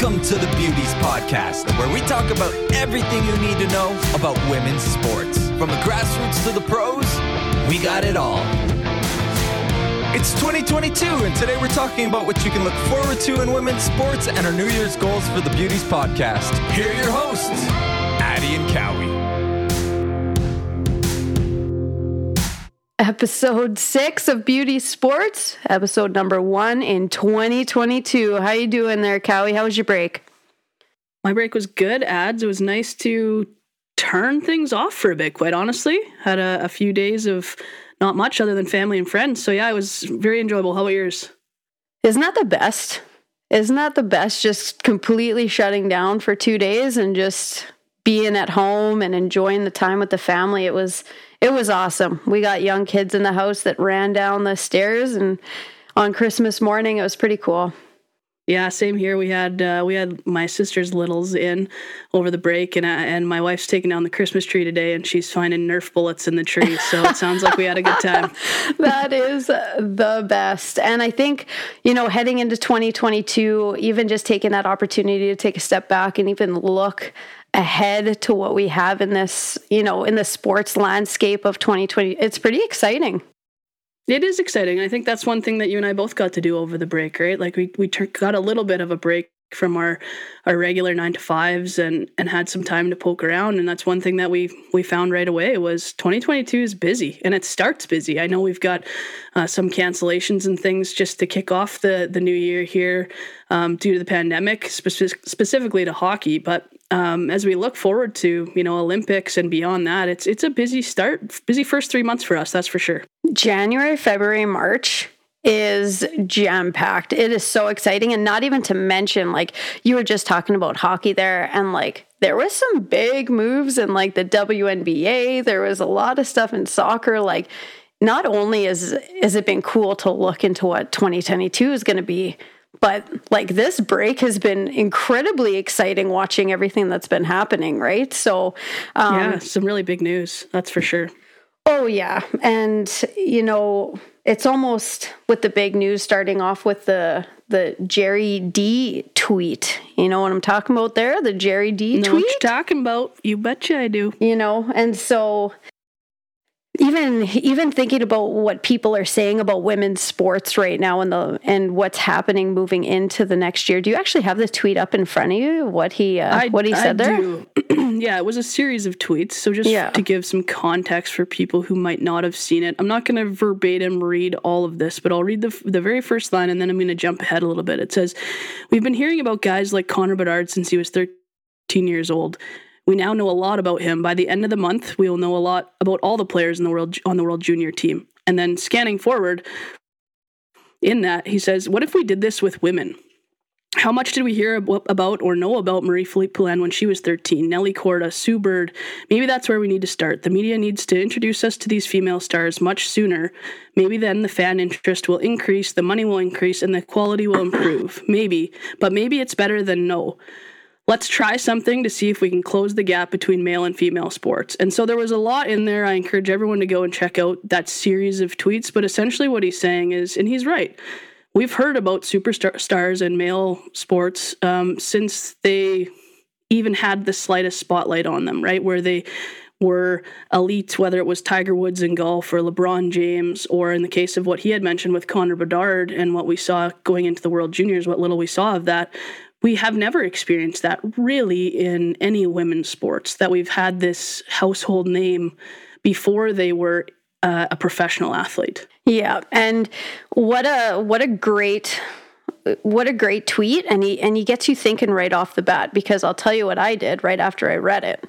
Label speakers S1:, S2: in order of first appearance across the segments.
S1: Welcome to the Beauties Podcast, where we talk about everything you need to know about women's sports. From the grassroots to the pros, we got it all. It's 2022, and today we're talking about what you can look forward to in women's sports and our New Year's goals for the Beauties Podcast. Here are your hosts, Addie and Cowie.
S2: Episode six of Beauty Sports, episode number one in 2022. How you doing there, Cowie? How was your break?
S3: My break was good, ads. It was nice to turn things off for a bit, quite honestly. Had a, a few days of not much other than family and friends. So yeah, it was very enjoyable. How about yours?
S2: Isn't that the best? Isn't that the best? Just completely shutting down for two days and just being at home and enjoying the time with the family. It was it was awesome. We got young kids in the house that ran down the stairs, and on Christmas morning, it was pretty cool.
S3: Yeah, same here. We had uh, we had my sister's littles in over the break, and uh, and my wife's taking down the Christmas tree today, and she's finding Nerf bullets in the tree. So it sounds like we had a good time.
S2: that is the best, and I think you know heading into 2022, even just taking that opportunity to take a step back and even look ahead to what we have in this, you know, in the sports landscape of 2020. It's pretty exciting.
S3: It is exciting. I think that's one thing that you and I both got to do over the break, right? Like we we got a little bit of a break from our our regular 9 to 5s and and had some time to poke around and that's one thing that we we found right away was 2022 is busy and it starts busy. I know we've got uh, some cancellations and things just to kick off the the new year here um, due to the pandemic, spe- specifically to hockey, but um, as we look forward to you know Olympics and beyond that, it's it's a busy start, busy first three months for us. That's for sure.
S2: January, February, March is jam packed. It is so exciting, and not even to mention like you were just talking about hockey there, and like there was some big moves in like the WNBA. There was a lot of stuff in soccer, like. Not only is has it been cool to look into what 2022 is going to be, but like this break has been incredibly exciting watching everything that's been happening right so
S3: um, yeah some really big news that's for sure
S2: oh yeah and you know it's almost with the big news starting off with the the Jerry D tweet. You know what I'm talking about there? The Dee
S3: know
S2: tweet.
S3: What you talking about? You betcha I do.
S2: You know, and so even even thinking about what people are saying about women's sports right now and the and what's happening moving into the next year. Do you actually have the tweet up in front of you? What he uh, I, what he said I there?
S3: yeah, it was a series of tweets. So just yeah. to give some context for people who might not have seen it, I'm not going to verbatim read all of this, but I'll read the the very first line and then I'm going to jump ahead a little bit. It says, "We've been hearing about guys like Connor Bedard since he was 13 years old." We now know a lot about him. By the end of the month, we will know a lot about all the players in the world on the world junior team. And then scanning forward, in that he says, "What if we did this with women?" How much did we hear about or know about Marie-Philip Poulin when she was 13? Nelly Korda, Sue Bird. Maybe that's where we need to start. The media needs to introduce us to these female stars much sooner. Maybe then the fan interest will increase, the money will increase, and the quality will improve. Maybe. But maybe it's better than no let's try something to see if we can close the gap between male and female sports. And so there was a lot in there. I encourage everyone to go and check out that series of tweets. But essentially, what he's saying is, and he's right, we've heard about superstars and male sports um, since they even had the slightest spotlight on them, right? Where they were elite, whether it was Tiger Woods in golf or LeBron James, or in the case of what he had mentioned with Connor Bedard and what we saw going into the World Juniors, what little we saw of that, we have never experienced that really in any women's sports that we've had this household name before they were uh, a professional athlete.
S2: Yeah, and what a what a great what a great tweet and he and he gets you thinking right off the bat because I'll tell you what I did right after I read it.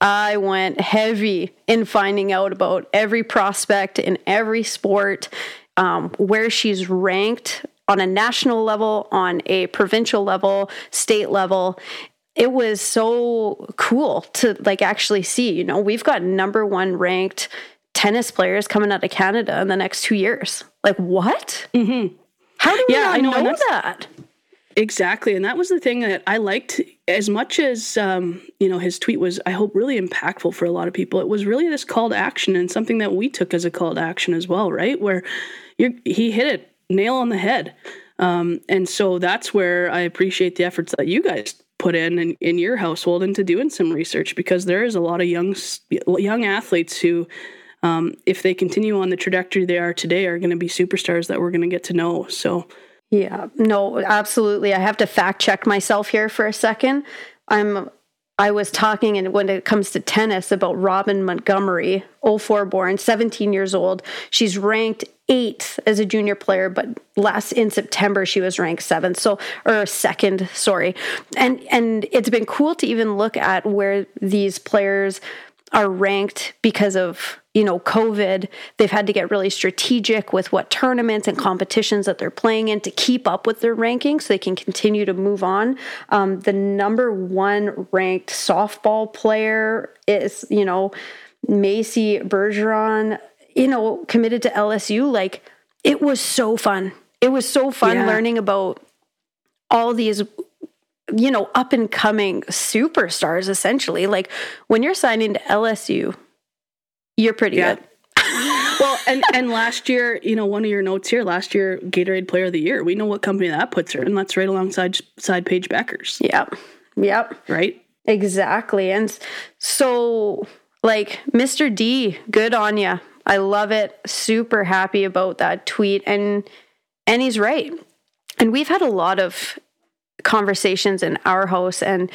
S2: I went heavy in finding out about every prospect in every sport, um, where she's ranked on a national level, on a provincial level, state level. It was so cool to like actually see, you know, we've got number one ranked tennis players coming out of Canada in the next two years. Like what? Mm-hmm. How do we yeah, I know, know that?
S3: Exactly, and that was the thing that I liked as much as um, you know his tweet was. I hope really impactful for a lot of people. It was really this call to action and something that we took as a call to action as well, right? Where he hit it nail on the head. Um, and so that's where I appreciate the efforts that you guys put in, in in your household into doing some research because there is a lot of young young athletes who um, if they continue on the trajectory they are today are going to be superstars that we're going to get to know. So
S2: yeah no absolutely. I have to fact check myself here for a second. I'm I was talking, and when it comes to tennis, about Robin Montgomery, 04 born, 17 years old. She's ranked eighth as a junior player, but last in September she was ranked seventh, so or second, sorry. And and it's been cool to even look at where these players are ranked because of you know covid they've had to get really strategic with what tournaments and competitions that they're playing in to keep up with their ranking so they can continue to move on um, the number one ranked softball player is you know macy bergeron you know committed to lsu like it was so fun it was so fun yeah. learning about all these you know, up and coming superstars essentially. Like when you're signing to LSU, you're pretty yeah. good.
S3: well, and and last year, you know, one of your notes here, last year Gatorade Player of the Year. We know what company that puts her, and that's right alongside side Paige Bueckers.
S2: Yep. Yep.
S3: Right.
S2: Exactly. And so, like, Mr. D, good on you. I love it. Super happy about that tweet, and and he's right. And we've had a lot of conversations in our house and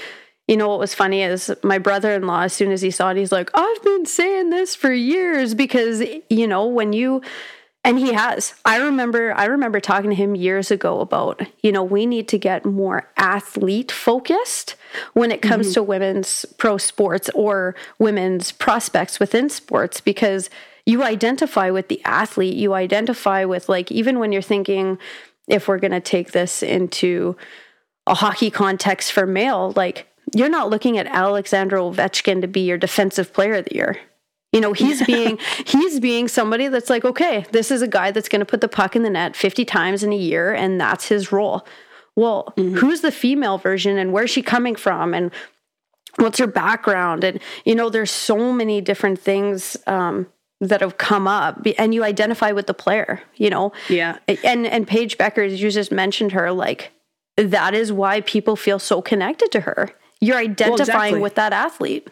S2: you know what was funny is my brother-in-law as soon as he saw it he's like i've been saying this for years because you know when you and he has i remember i remember talking to him years ago about you know we need to get more athlete focused when it comes mm-hmm. to women's pro sports or women's prospects within sports because you identify with the athlete you identify with like even when you're thinking if we're going to take this into a hockey context for male, like you're not looking at Alexander Ovechkin to be your defensive player of the year. You know, he's being he's being somebody that's like, okay, this is a guy that's going to put the puck in the net 50 times in a year and that's his role. Well, mm-hmm. who's the female version and where's she coming from and what's her background and you know, there's so many different things um, that have come up and you identify with the player, you know.
S3: Yeah.
S2: And and Paige Bueckers, you just mentioned her like that is why people feel so connected to her. You're identifying well, exactly. with that athlete.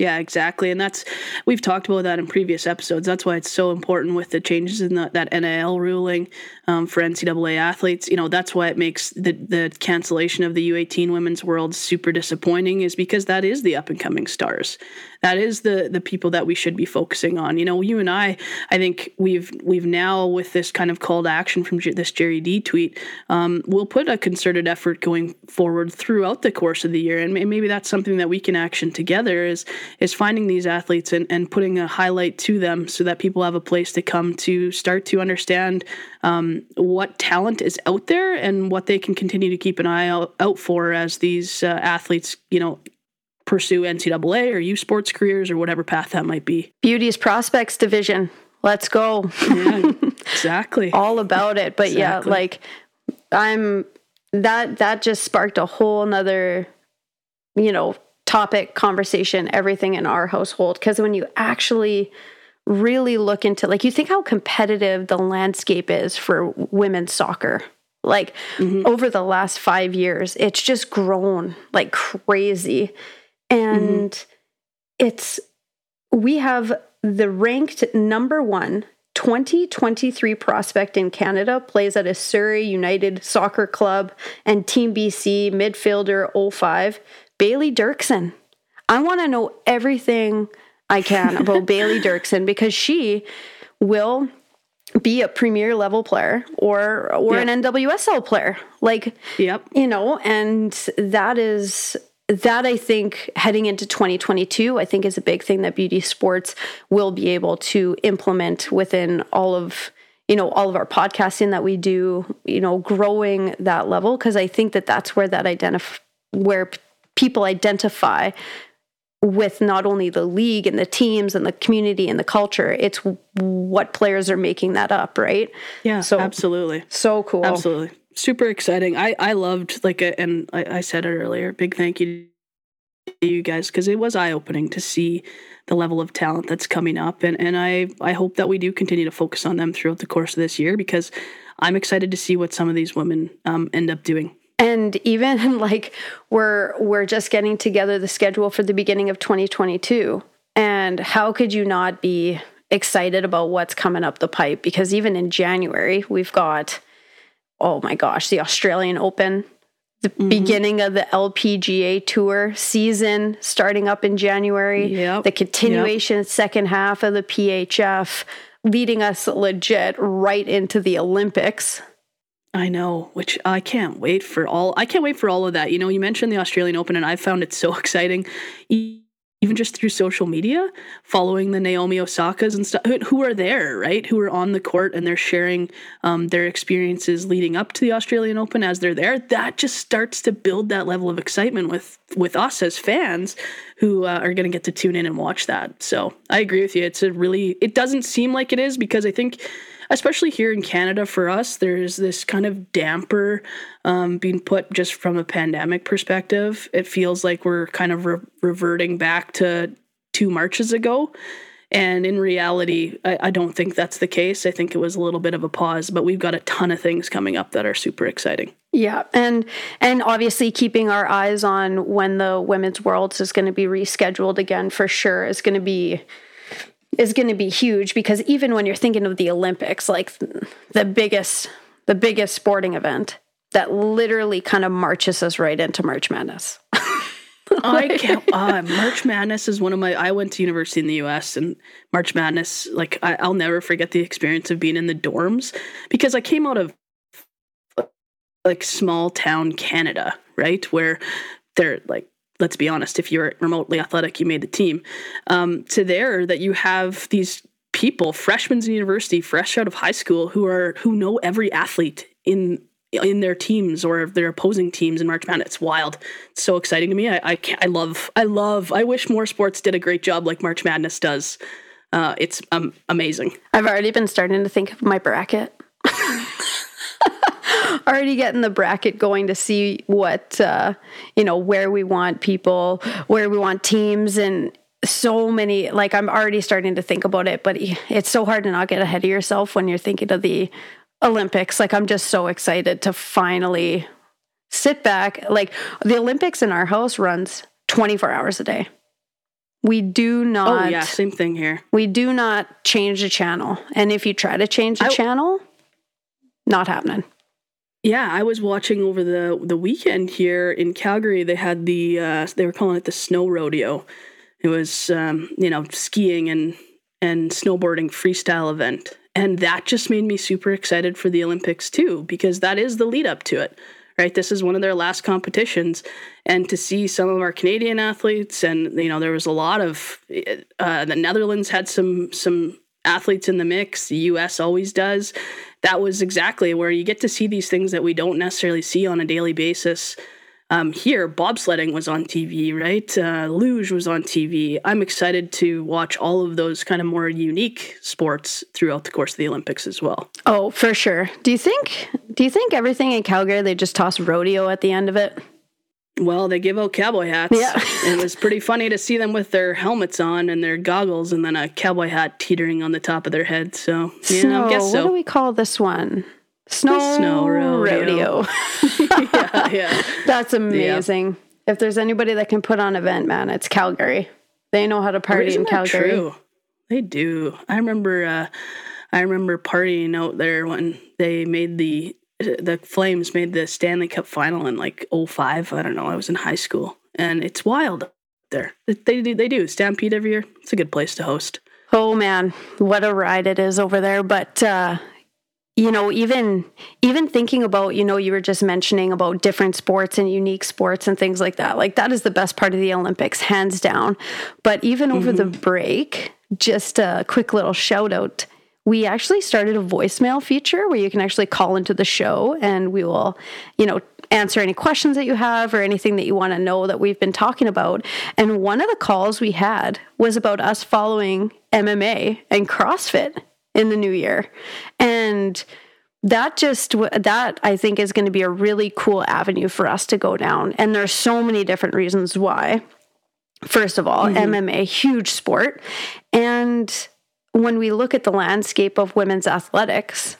S3: Yeah, exactly. And that's, we've talked about that in previous episodes. That's why it's so important with the changes in the, that NIL ruling um, for NCAA athletes. You know, that's why it makes the, the cancellation of the U18 women's world super disappointing, is because that is the up and coming stars that is the the people that we should be focusing on. You know, you and I, I think we've we've now with this kind of call to action from this Jerry D tweet, um, we'll put a concerted effort going forward throughout the course of the year, and maybe that's something that we can action together is is finding these athletes and, and putting a highlight to them so that people have a place to come to start to understand um, what talent is out there and what they can continue to keep an eye out, out for as these uh, athletes, you know, pursue NCAA or U Sports careers or whatever path that might be.
S2: Beauty's Prospects Division. Let's go.
S3: yeah, exactly.
S2: All about it. But exactly. yeah, like I'm that that just sparked a whole nother, you know, topic, conversation, everything in our household. Because when you actually really look into like you think how competitive the landscape is for women's soccer like mm-hmm. over the last five years it's just grown like crazy and mm-hmm. it's, we have the ranked number one 2023 prospect in Canada plays at a Surrey United Soccer Club and Team BC midfielder 05, Bailey Dirksen. I want to know everything I can about Bailey Dirksen because she will be a premier level player or or yep. an NWSL player. Like
S3: yep.
S2: you know, and that is that I think heading into 2022, I think is a big thing that beauty sports will be able to implement within all of you know all of our podcasting that we do you know growing that level because i think that that's where that identify where p- people identify with not only the league and the teams and the community and the culture it's what players are making that up right
S3: yeah so absolutely
S2: so cool
S3: absolutely super exciting. I I loved like a, and I, I said it earlier. Big thank you to you guys because it was eye opening to see the level of talent that's coming up, and and I I hope that we do continue to focus on them throughout the course of this year because I'm excited to see what some of these women um, end up doing.
S2: And even like we're we're just getting together the schedule for the beginning of 2022, and how could you not be excited about what's coming up the pipe? Because even in January we've got oh my gosh, the Australian Open the mm-hmm. beginning of the LPGA Tour season starting up in January, yep. the continuation yep. second half of the PHF, leading us legit right into the Olympics.
S3: I know, which I can't wait for all. I can't wait for all of that. You know, you mentioned the Australian Open, and I found it so exciting even just through social media, following the Naomi Osakas and stuff who are there, right? Who are on the court and they're sharing um, their experiences leading up to the Australian Open as they're there. That just starts to build that level of excitement with with us as fans who uh, are going to get to tune in and watch that. So I agree with you. It's a really. It doesn't seem like it is because I think especially here in Canada for us, there's this kind of damper um, being put just from a pandemic perspective. It feels like we're kind of re- reverting back to two marches ago. And in reality, I, I, don't think that's the case. I think it was a little bit of a pause, but we've got a ton of things coming up that are super exciting.
S2: Yeah, and and obviously keeping our eyes on when the women's worlds is going to be rescheduled again for sure is going to be is going to be huge because even when you're thinking of the Olympics, like the biggest the biggest sporting event that literally kind of marches us right into March Madness.
S3: I can't. Uh, March Madness is one of my. I went to university in the U.S. and March Madness, like I, I'll never forget the experience of being in the dorms because I came out of like small town Canada, right, where they're like let's be honest, if you're remotely athletic, you made the team. Um, to there that you have these people, freshmen in university, fresh out of high school, who are who know every athlete in in their teams or their opposing teams in March Madness. It's wild. It's so exciting to me. I I, I love I love. I wish more sports did a great job like March Madness does. Uh, it's um, amazing.
S2: I've already been starting to think of my bracket. Already getting the bracket going to see what uh, you know where we want people, where we want teams, and so many. Like I'm already starting to think about it, but it's so hard to not get ahead of yourself when you're thinking of the Olympics. Like I'm just so excited to finally sit back. Like the Olympics in our house runs 24 hours a day. We do not.
S3: Oh yeah, same thing here.
S2: We do not change the channel, and if you try to change the I, channel, not happening.
S3: Yeah, I was watching over the the weekend here in Calgary. They had the uh, they were calling it the snow rodeo. It was um, you know skiing and and snowboarding freestyle event, and that just made me super excited for the Olympics too because that is the lead up to it. Right, this is one of their last competitions, and to see some of our Canadian athletes, and you know there was a lot of uh, the Netherlands had some some athletes in the mix. The U.S. always does that was exactly where you get to see these things that we don't necessarily see on a daily basis. Um, here, bobsledding was on TV, right? Uh, luge was on TV. I'm excited to watch all of those kind of more unique sports throughout the course of the Olympics as well.
S2: Oh, for sure. Do you think? Do you think everything in Calgary they just toss rodeo at the end of it?
S3: Well, they give out cowboy hats. Yeah. it was pretty funny to see them with their helmets on and their goggles and then a cowboy hat teetering on the top of their head. So, yeah,
S2: snow,
S3: I guess so.
S2: What do we call this one? Snow, the snow rodeo. rodeo. yeah, yeah. That's amazing. Yeah. If there's anybody that can put on an event, man, it's Calgary. They know how to party in Calgary. True?
S3: They do. I remember uh, I remember partying out there when they made the the Flames made the Stanley Cup final in like 05. I don't know. I was in high school, and it's wild there. They do. They do Stampede every year. It's a good place to host.
S2: Oh man, what a ride it is over there! But uh, you know, even even thinking about, you know, you were just mentioning about different sports and unique sports and things like that. Like that is the best part of the Olympics, hands down. But even over mm-hmm. the break, just a quick little shout out we actually started a voicemail feature where you can actually call into the show and we will, you know, answer any questions that you have or anything that you want to know that we've been talking about. And one of the calls we had was about us following MMA and CrossFit in the new year. And that just that I think is going to be a really cool avenue for us to go down. And there's so many different reasons why. First of all, mm-hmm. MMA, huge sport. And when we look at the landscape of women's athletics,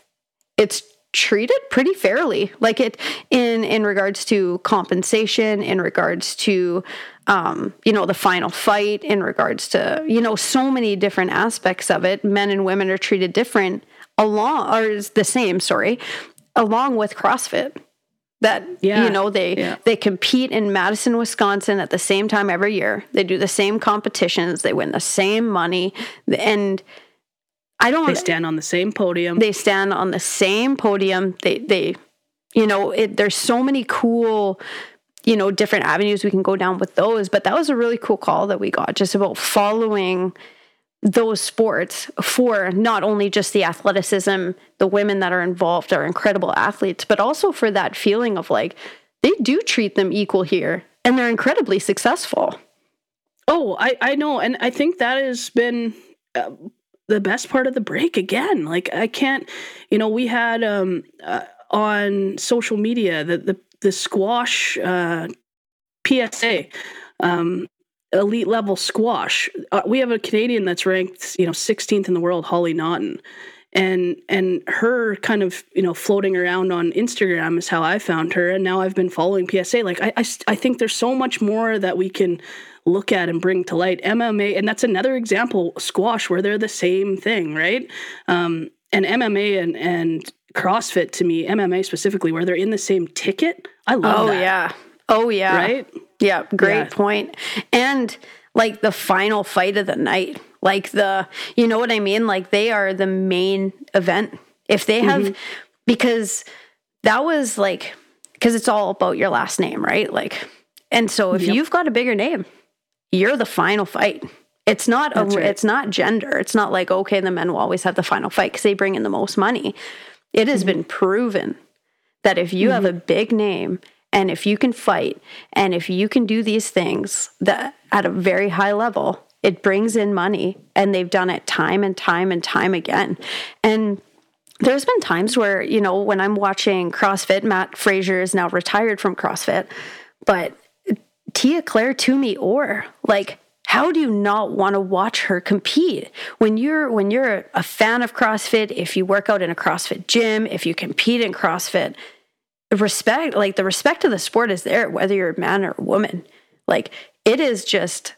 S2: it's treated pretty fairly. Like it in in regards to compensation in regards to um, you know the final fight in regards to you know so many different aspects of it men and women are treated different along or is the same sorry along with crossfit that yeah. you know they yeah. they compete in Madison, Wisconsin at the same time every year. They do the same competitions, they win the same money and I don't
S3: They stand on the same podium.
S2: They stand on the same podium. They they you know, it, there's so many cool you know different avenues we can go down with those, but that was a really cool call that we got just about following those sports for not only just the athleticism, the women that are involved are incredible athletes, but also for that feeling of like they do treat them equal here and they're incredibly successful.
S3: Oh, I, I know. And I think that has been uh, the best part of the break again. Like, I can't, you know, we had um, uh, on social media the, the, the squash uh, PSA. Um, elite level squash. Uh, we have a Canadian that's ranked, you know, 16th in the world, Holly Naughton. And and her kind of you know floating around on Instagram is how I found her, and now I've been following PSA. Like I, I, I think there's so much more that we can look at and bring to light. MMA, and that's another example, squash, where they're the same thing, right? Um, and MMA and and CrossFit to me, MMA specifically, where they're in the same ticket. I love
S2: oh,
S3: that.
S2: yeah. Oh yeah.
S3: Right?
S2: Yeah, great yeah. point. And like the final fight of the night, like the you know what I mean? Like they are the main event. If they have mm-hmm. because that was like because it's all about your last name, right? Like and so if yep. you've got a bigger name, you're the final fight. It's not a, right. it's not gender. It's not like okay, the men will always have the final fight because they bring in the most money. It has mm-hmm. been proven that if you mm-hmm. have a big name and if you can fight and if you can do these things that at a very high level, it brings in money and they've done it time and time and time again. And there's been times where, you know, when I'm watching CrossFit, Mat Fraser is now retired from CrossFit, but Tia-Clair Toomey or like how do you not want to watch her compete when you're when you're a fan of CrossFit if you work out in a CrossFit gym if you compete in CrossFit respect like the respect of the sport is there whether you're a man or a woman. Like it is just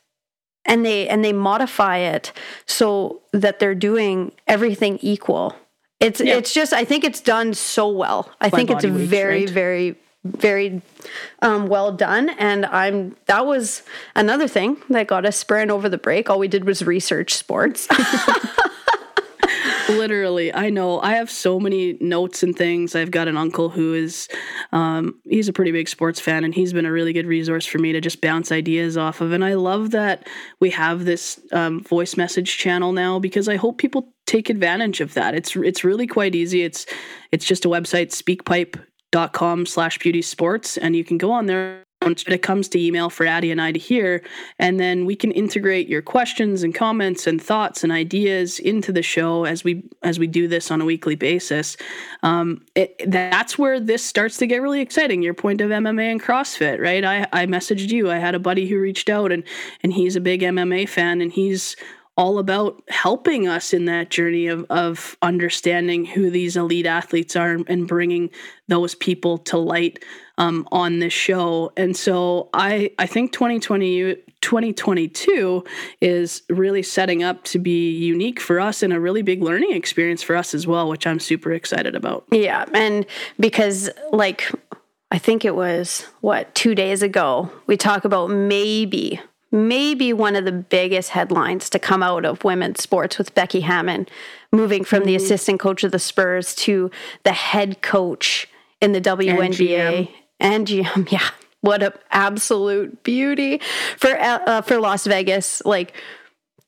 S2: and they and they modify it so that they're doing everything equal. It's yeah. it's just i think it's done so well. I think it's very right? very very um, well done. And i'm that was another thing that got us spurring over the break. All we did was research sports
S3: Literally, I know. I have so many notes and things. I've got an uncle who is, um, he's a pretty big sports fan, and he's been a really good resource for me to just bounce ideas off of. And I love that we have this um, voice message channel now because I hope people take advantage of that. It's it's really quite easy. It's it's just a website, speakpipe.com slash beauty sports, and you can go on there when it comes to email for Addie and I to hear. And then we can integrate your questions and comments and thoughts and ideas into the show as we as we do this on a weekly basis. Um, it, that's where this starts to get really exciting. Your point of MMA and CrossFit, right? I, I messaged you. I had a buddy who reached out and and he's a big MMA fan and he's all about helping us in that journey of, of understanding who these elite athletes are and bringing those people to light um, on this show. And so I, I think 2020, 2022 is really setting up to be unique for us and a really big learning experience for us as well, which I'm super excited about.
S2: Yeah. And because, like, I think it was what, two days ago, we talk about maybe maybe one of the biggest headlines to come out of women's sports with Becky Hammon moving from mm-hmm. the assistant coach of the Spurs to the head coach in the WNBA and GM. And GM yeah, what a absolute beauty for uh, uh, for Las Vegas. Like,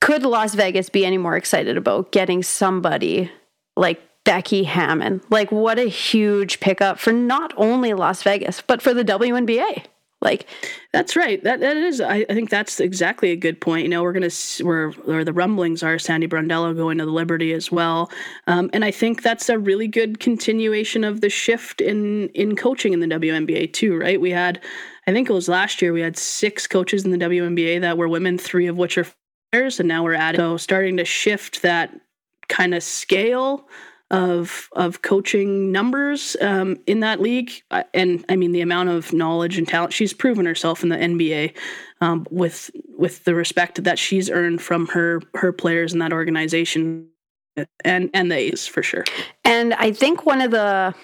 S2: could Las Vegas be any more excited about getting somebody like Becky Hammon? Like, what a huge pickup for not only Las Vegas but for the WNBA. Like
S3: that's right. That that is. I, I think that's exactly a good point. You know, we're gonna where where the rumblings are Sandy Brondello going to the Liberty as well, um, and I think that's a really good continuation of the shift in in coaching in the WNBA too. Right? We had I think it was last year we had six coaches in the WNBA that were women, three of which are players, and now we're at so starting to shift that kind of scale of of coaching numbers um, in that league, and I mean the amount of knowledge and talent she's proven herself in the NBA um, with with the respect that she's earned from her her players in that organization and and the A's for sure.
S2: And I think one of the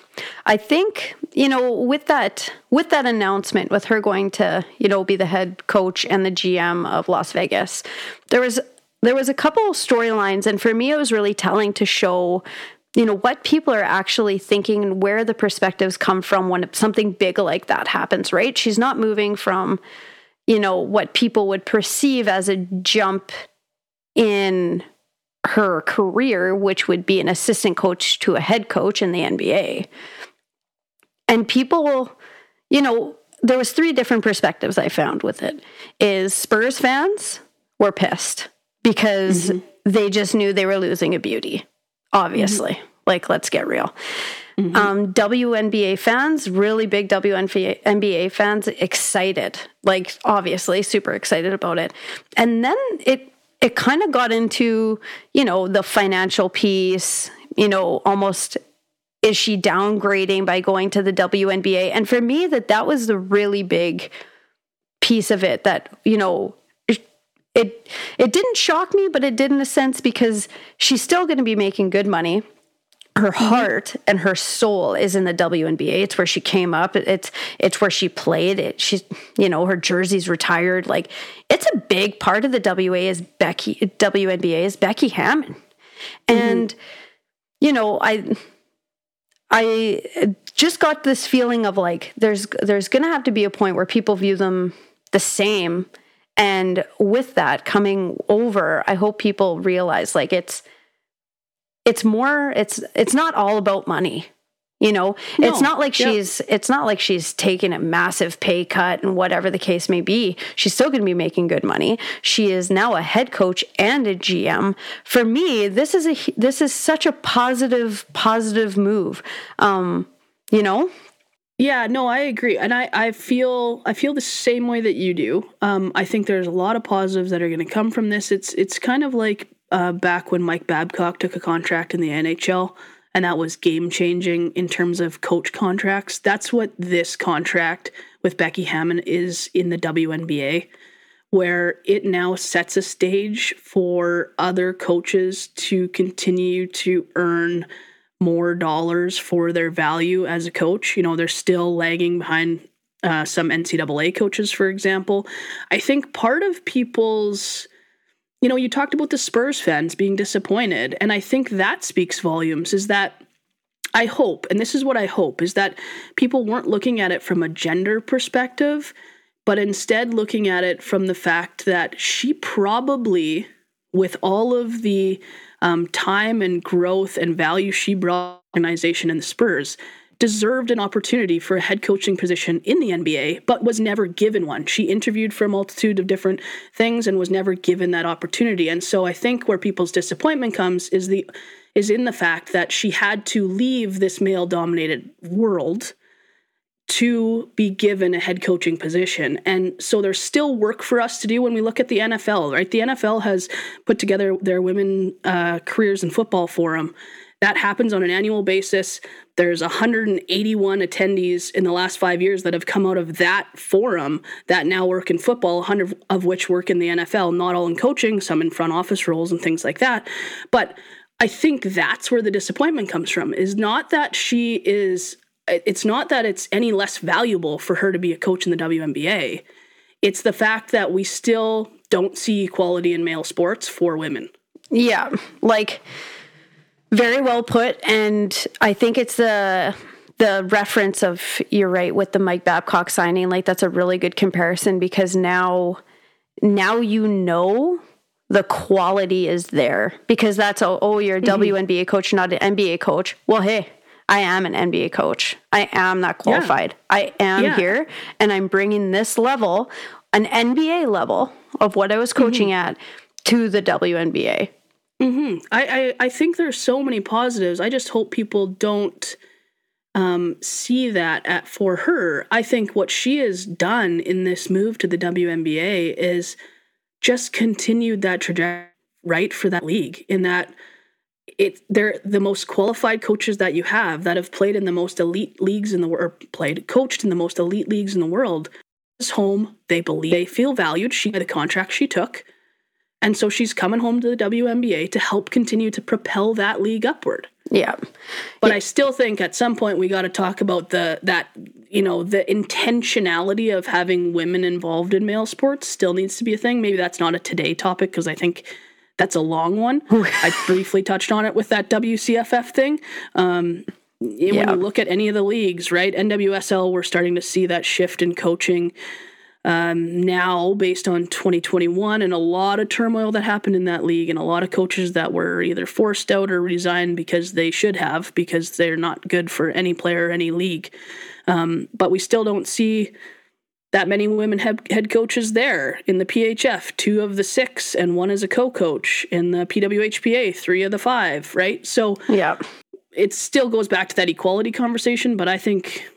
S2: I think you know with that with that announcement with her going to you know be the head coach and the GM of Las Vegas there was there was a couple storylines and for me it was really telling to show you know what people are actually thinking and where the perspectives come from when something big like that happens right she's not moving from you know what people would perceive as a jump in her career, which would be an assistant coach to a head coach in the NBA. And people, you know, there was three different perspectives I found with it. Is Spurs fans were pissed because mm-hmm. they just knew they were losing a beauty. Obviously, mm-hmm. like let's get real. Mm-hmm. Um, WNBA fans, really big WNBA fans, excited, like obviously super excited about it. And then it it kind of got into, you know, the financial piece, you know, almost is she downgrading by going to the WNBA? And for me, that that was the really big piece of it that, you know, it it didn't shock me, but it did in a sense because she's still going to be making good money her mm-hmm. heart and her soul is in the WNBA. It's where she came up. It's it's where she played. It she's you know her jersey's retired. Like it's a big part of the WA is Becky WNBA is Becky Hammon, mm-hmm. and you know I I just got this feeling of like there's there's gonna have to be a point where people view them the same, and with that coming over, I hope people realize like it's it's more it's it's not all about money you know? No. it's not like she's it's not like she's taking a massive pay cut and whatever the case may be. She's still going to be making good money. She is now a head coach and a gm for me this is a this is such a positive positive move. Um you know
S3: yeah, no, I agree, and I, I feel I feel the same way that you do. Um, I think there's a lot of positives that are going to come from this. It's it's kind of like uh, back when Mike Babcock took a contract in the NHL, and that was game changing in terms of coach contracts. That's what this contract with Becky Hammon is in the WNBA, where it now sets a stage for other coaches to continue to earn more dollars for their value as a coach. You know, they're still lagging behind uh, some NCAA coaches, for example. I think part of people's you know, you talked about the Spurs fans being disappointed, and I think that speaks volumes is that I hope, and this is what I hope, is that people weren't looking at it from a gender perspective, but instead looking at it from the fact that she probably, with all of the um, time and growth and value she brought organization and the Spurs, deserved an opportunity for a head coaching position in the NBA, but was never given one. She interviewed for a multitude of different things and was never given that opportunity. And so I think where people's disappointment comes is the is in the fact that she had to leave this male dominated world to be given a head coaching position. And so there's still work for us to do when we look at the NFL, right? The NFL has put together their women uh, careers in football forum. That happens on an annual basis. There's 181 attendees in the last five years that have come out of that forum that now work in football, 100 of which work in the NFL, not all in coaching, some in front office roles and things like that. But I think that's where the disappointment comes from is not that she is, it's not that it's any less valuable for her to be a coach in the WNBA. It's the fact that we still don't see equality in male sports for women.
S2: Yeah. Like, very well put, and I think it's the the reference of you're right with the Mike Babcock signing. Like that's a really good comparison because now now you know the quality is there because that's oh, oh you're a mm-hmm. WNBA coach, not an NBA coach. Well, hey, I am an NBA coach. I am not qualified. Yeah. I am yeah. here and I'm bringing this level, an NBA level of what I was coaching mm-hmm. at to the WNBA.
S3: Mm-hmm. I, I, I think there's so many positives. I just hope people don't um, see that at for her. I think what she has done in this move to the WNBA is just continued that trajectory right for that league in that it they're the most qualified coaches that you have that have played in the most elite leagues in the world played coached in the most elite leagues in the world is home they believe they feel valued she by the contract she took and so she's coming home to the WNBA to help continue to propel that league upward
S2: yeah.
S3: But
S2: yeah.
S3: I still think at some point we got to talk about the that you know the intentionality of having women involved in male sports still needs to be a thing. Maybe that's not a today topic because I think that's a long one. I briefly touched on it with that WCFF thing. Um, when you look at any of the leagues, right? NWSL, we're starting to see that shift in coaching um, now based on 2021 and a lot of turmoil that happened in that league and a lot of coaches that were either forced out or resigned because they should have because they're not good for any player or any league. Um, but we still don't see that many women head, head coaches there in the PHF, two of the six, and one is a co coach in the PWHPA, three of the five, right? So,
S2: yeah,
S3: it still goes back to that equality conversation, but I think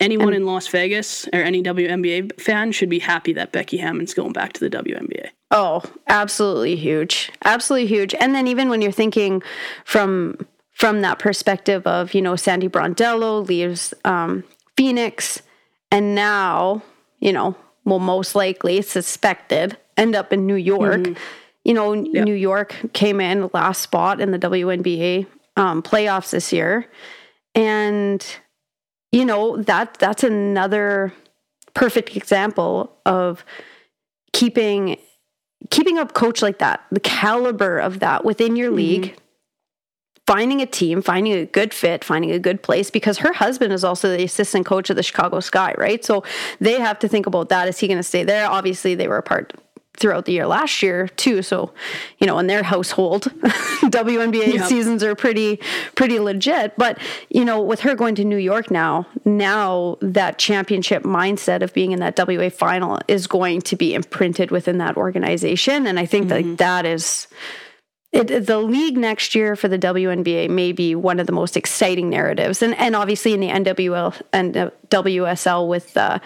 S3: anyone in Las Vegas or any WNBA fan should be happy that Becky Hammon's going back to the WNBA.
S2: Oh, absolutely huge. Absolutely huge. And then even when you're thinking from from that perspective of, you know, Sandy Brondello leaves um, Phoenix and now, you know, will most likely suspected end up in New York. Mm-hmm. You know, yep. New York came in last spot in the WNBA um, playoffs this year. And you know that that's another perfect example of keeping keeping a coach like that the caliber of that within your mm-hmm. league finding a team finding a good fit finding a good place because her husband is also the assistant coach of the chicago sky right so they have to think about that is he going to stay there obviously they were apart throughout the year last year too. So, you know, in their household, WNBA yep. seasons are pretty pretty legit. But you know, with her going to New York now, now that championship mindset of being in that WA final is going to be imprinted within that organization, and I think mm-hmm. that that is it, the league next year for the WNBA may be one of the most exciting narratives, and and obviously in the NWL and WSL with uh,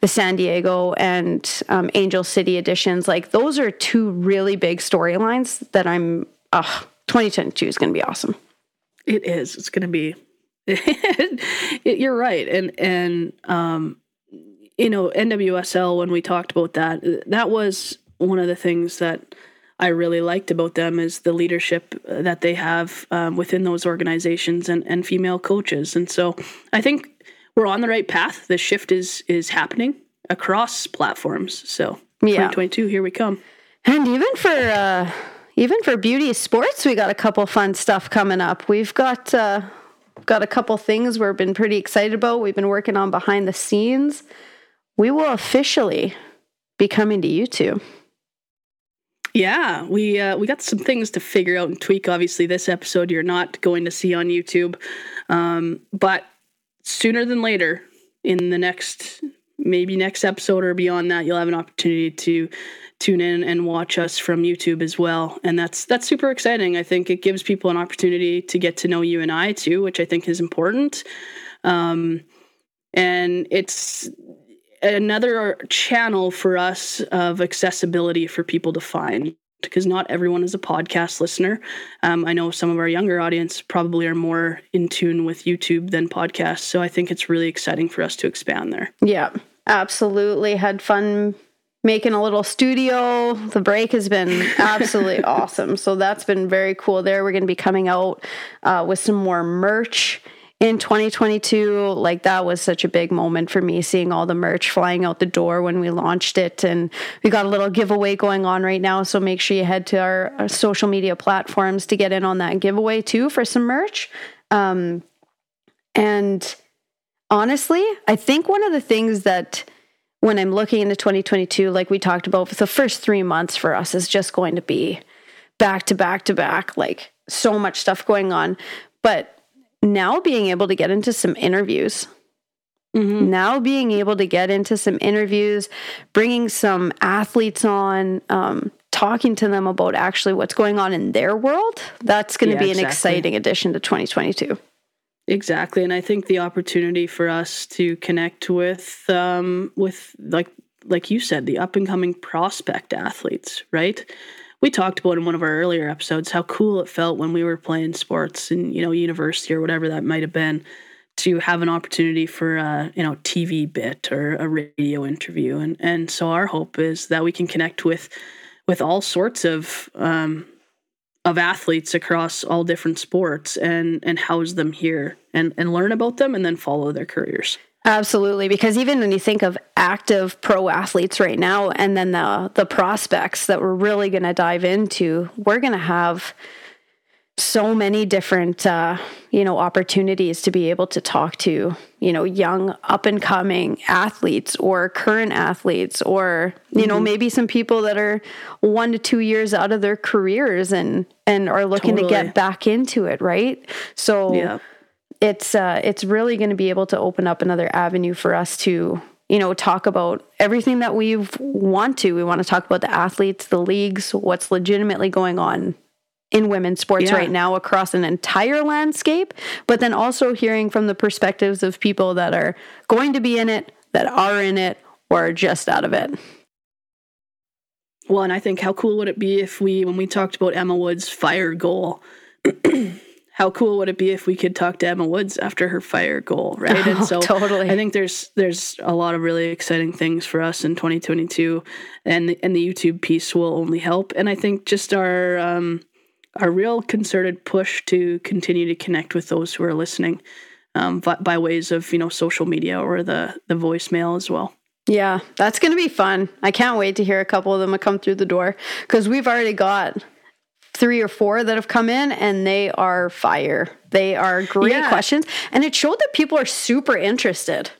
S2: the San Diego and um, Angel City editions, like those are two really big storylines that I'm. Uh, 2022 is going to be awesome.
S3: It is. It's going to be. you're right, and and um, you know NWSL when we talked about that, that was one of the things that I really liked about them is the leadership uh, that they have um, within those organizations and, and female coaches. And so I think we're on the right path. The shift is is happening across platforms. So yeah. 2022, here we come.
S2: And even for uh, even for beauty sports, we got a couple fun stuff coming up. We've got uh, got a couple things we've been pretty excited about. We've been working on behind the scenes. We will officially be coming to YouTube.
S3: Yeah, we uh, we got some things to figure out and tweak. Obviously, this episode you're not going to see on YouTube, um, but sooner than later, in the next maybe next episode or beyond that, you'll have an opportunity to tune in and watch us from YouTube as well, and that's that's super exciting. I think it gives people an opportunity to get to know you and I too, which I think is important. Um, and it's another channel for us of accessibility for people to find because not everyone is a podcast listener. Um, I know some of our younger audience probably are more in tune with YouTube than podcasts. So I think it's really exciting for us to expand there.
S2: Yeah, absolutely. Had fun making a little studio. The break has been absolutely awesome. So that's been very cool there. We're going to be coming out uh, with some more merch in 2022 like that was such a big moment for me seeing all the merch flying out the door when we launched it and we got a little giveaway going on right now so make sure you head to our, our social media platforms to get in on that giveaway too for some merch. Um, and honestly i think one of the things that when i'm looking into 2022 like we talked about the first three months for us is just going to be back to back to back like so much stuff going on. But now being able to get into some interviews. Mm-hmm. Now being able to get into some interviews, bringing some athletes on, um, talking to them about actually what's going on in their world, that's going to yeah, be an exactly. exciting addition to 2022.
S3: Exactly, and I think the opportunity for us to connect with, um, with like like you said, the up and coming prospect athletes, right? We talked about in one of our earlier episodes how cool it felt when we were playing sports in you know university or whatever that might have been to have an opportunity for a you know TV bit or a radio interview, and and so our hope is that we can connect with with all sorts of um, of athletes across all different sports and and house them here and and learn about them and then follow their careers.
S2: Absolutely, because even when you think of active pro athletes right now, and then the the prospects that we're really going to dive into, we're going to have so many different uh, you know opportunities to be able to talk to you know young up and coming athletes or current athletes or you mm-hmm. know maybe some people that are one to two years out of their careers and and are looking totally. to get back into it right so yeah. It's uh it's really going to be able to open up another avenue for us to you know talk about everything that we want to we want to talk about the athletes the leagues what's legitimately going on in women's sports yeah. right now across an entire landscape, but then also hearing from the perspectives of people that are going to be in it, that are in it, or just out of it.
S3: Well, and I think how cool would it be if we, when we talked about Emma Woods' fire goal, how cool would it be if we could talk to Emma Woods after her fire goal, right?
S2: And so totally.
S3: I think there's there's a lot of really exciting things for us in 2022, and and the YouTube piece will only help. And I think just our um, a real concerted push to continue to connect with those who are listening um, by, by ways of you know social media or the the voicemail as well.
S2: Yeah, that's going to be fun. I can't wait to hear a couple of them come through the door because we've already got three or four that have come in and they are fire. They are great yeah. questions. And it showed that people are super interested.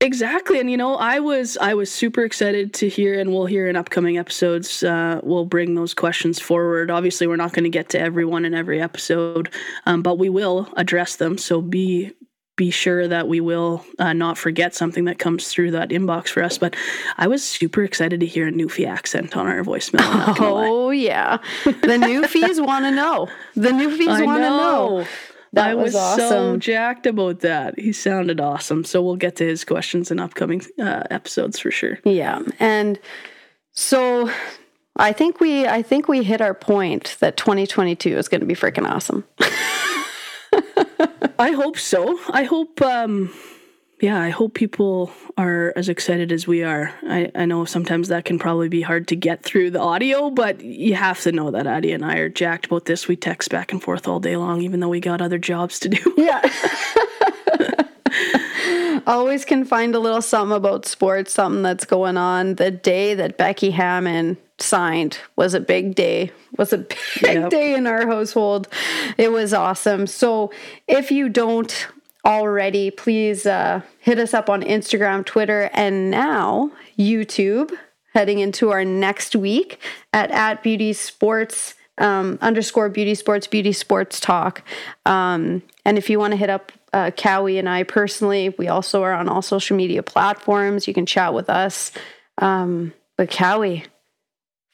S3: Exactly, and you know, I was I was super excited to hear, and we'll hear in upcoming episodes. Uh, we'll bring those questions forward. Obviously, we're not going to get to everyone in every episode, um, but we will address them. So be be sure that we will uh, not forget something that comes through that inbox for us. But I was super excited to hear a Newfie accent on our voicemail.
S2: Oh yeah, the Newfies want to know. The Newfies want to know.
S3: That I was, was awesome. so jacked about that. He sounded awesome. So we'll get to his questions in upcoming uh, episodes for sure.
S2: Yeah, and so I think we I think we hit our point that 2022 is going to be freaking awesome.
S3: I hope so. I hope um yeah, I hope people are as excited as we are. I, I know sometimes that can probably be hard to get through the audio, but you have to know that Addie and I are jacked about this. We text back and forth all day long, even though we got other jobs to do.
S2: Yeah. Always can find a little something about sports, something that's going on. The day that Becky Hammon signed was a big day was a big yep. day in our household it was awesome so if you don't already, please uh, hit us up on Instagram, Twitter, and now YouTube. Heading into our next week at at Beauties Sports um, underscore Beauties Sports Beauties Sports Talk. Um, and if you want to hit up uh, Cowie and I personally, we also are on all social media platforms. You can chat with us. Um, but Cowie,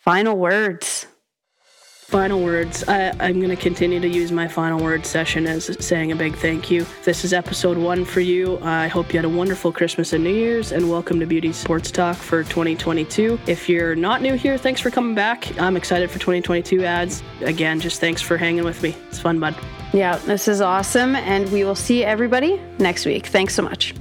S2: final words
S3: final words. I, am going to continue to use my final word session as saying a big thank you. This is episode one for you. I hope you had a wonderful Christmas and New Year's, and welcome to Beauties Sports Talk for 2022. If you're not new here, thanks for coming back. I'm excited for 2022 ads. Again, just thanks for hanging with me. It's fun, bud.
S2: Yeah, this is awesome, and we will see everybody next week. Thanks so much.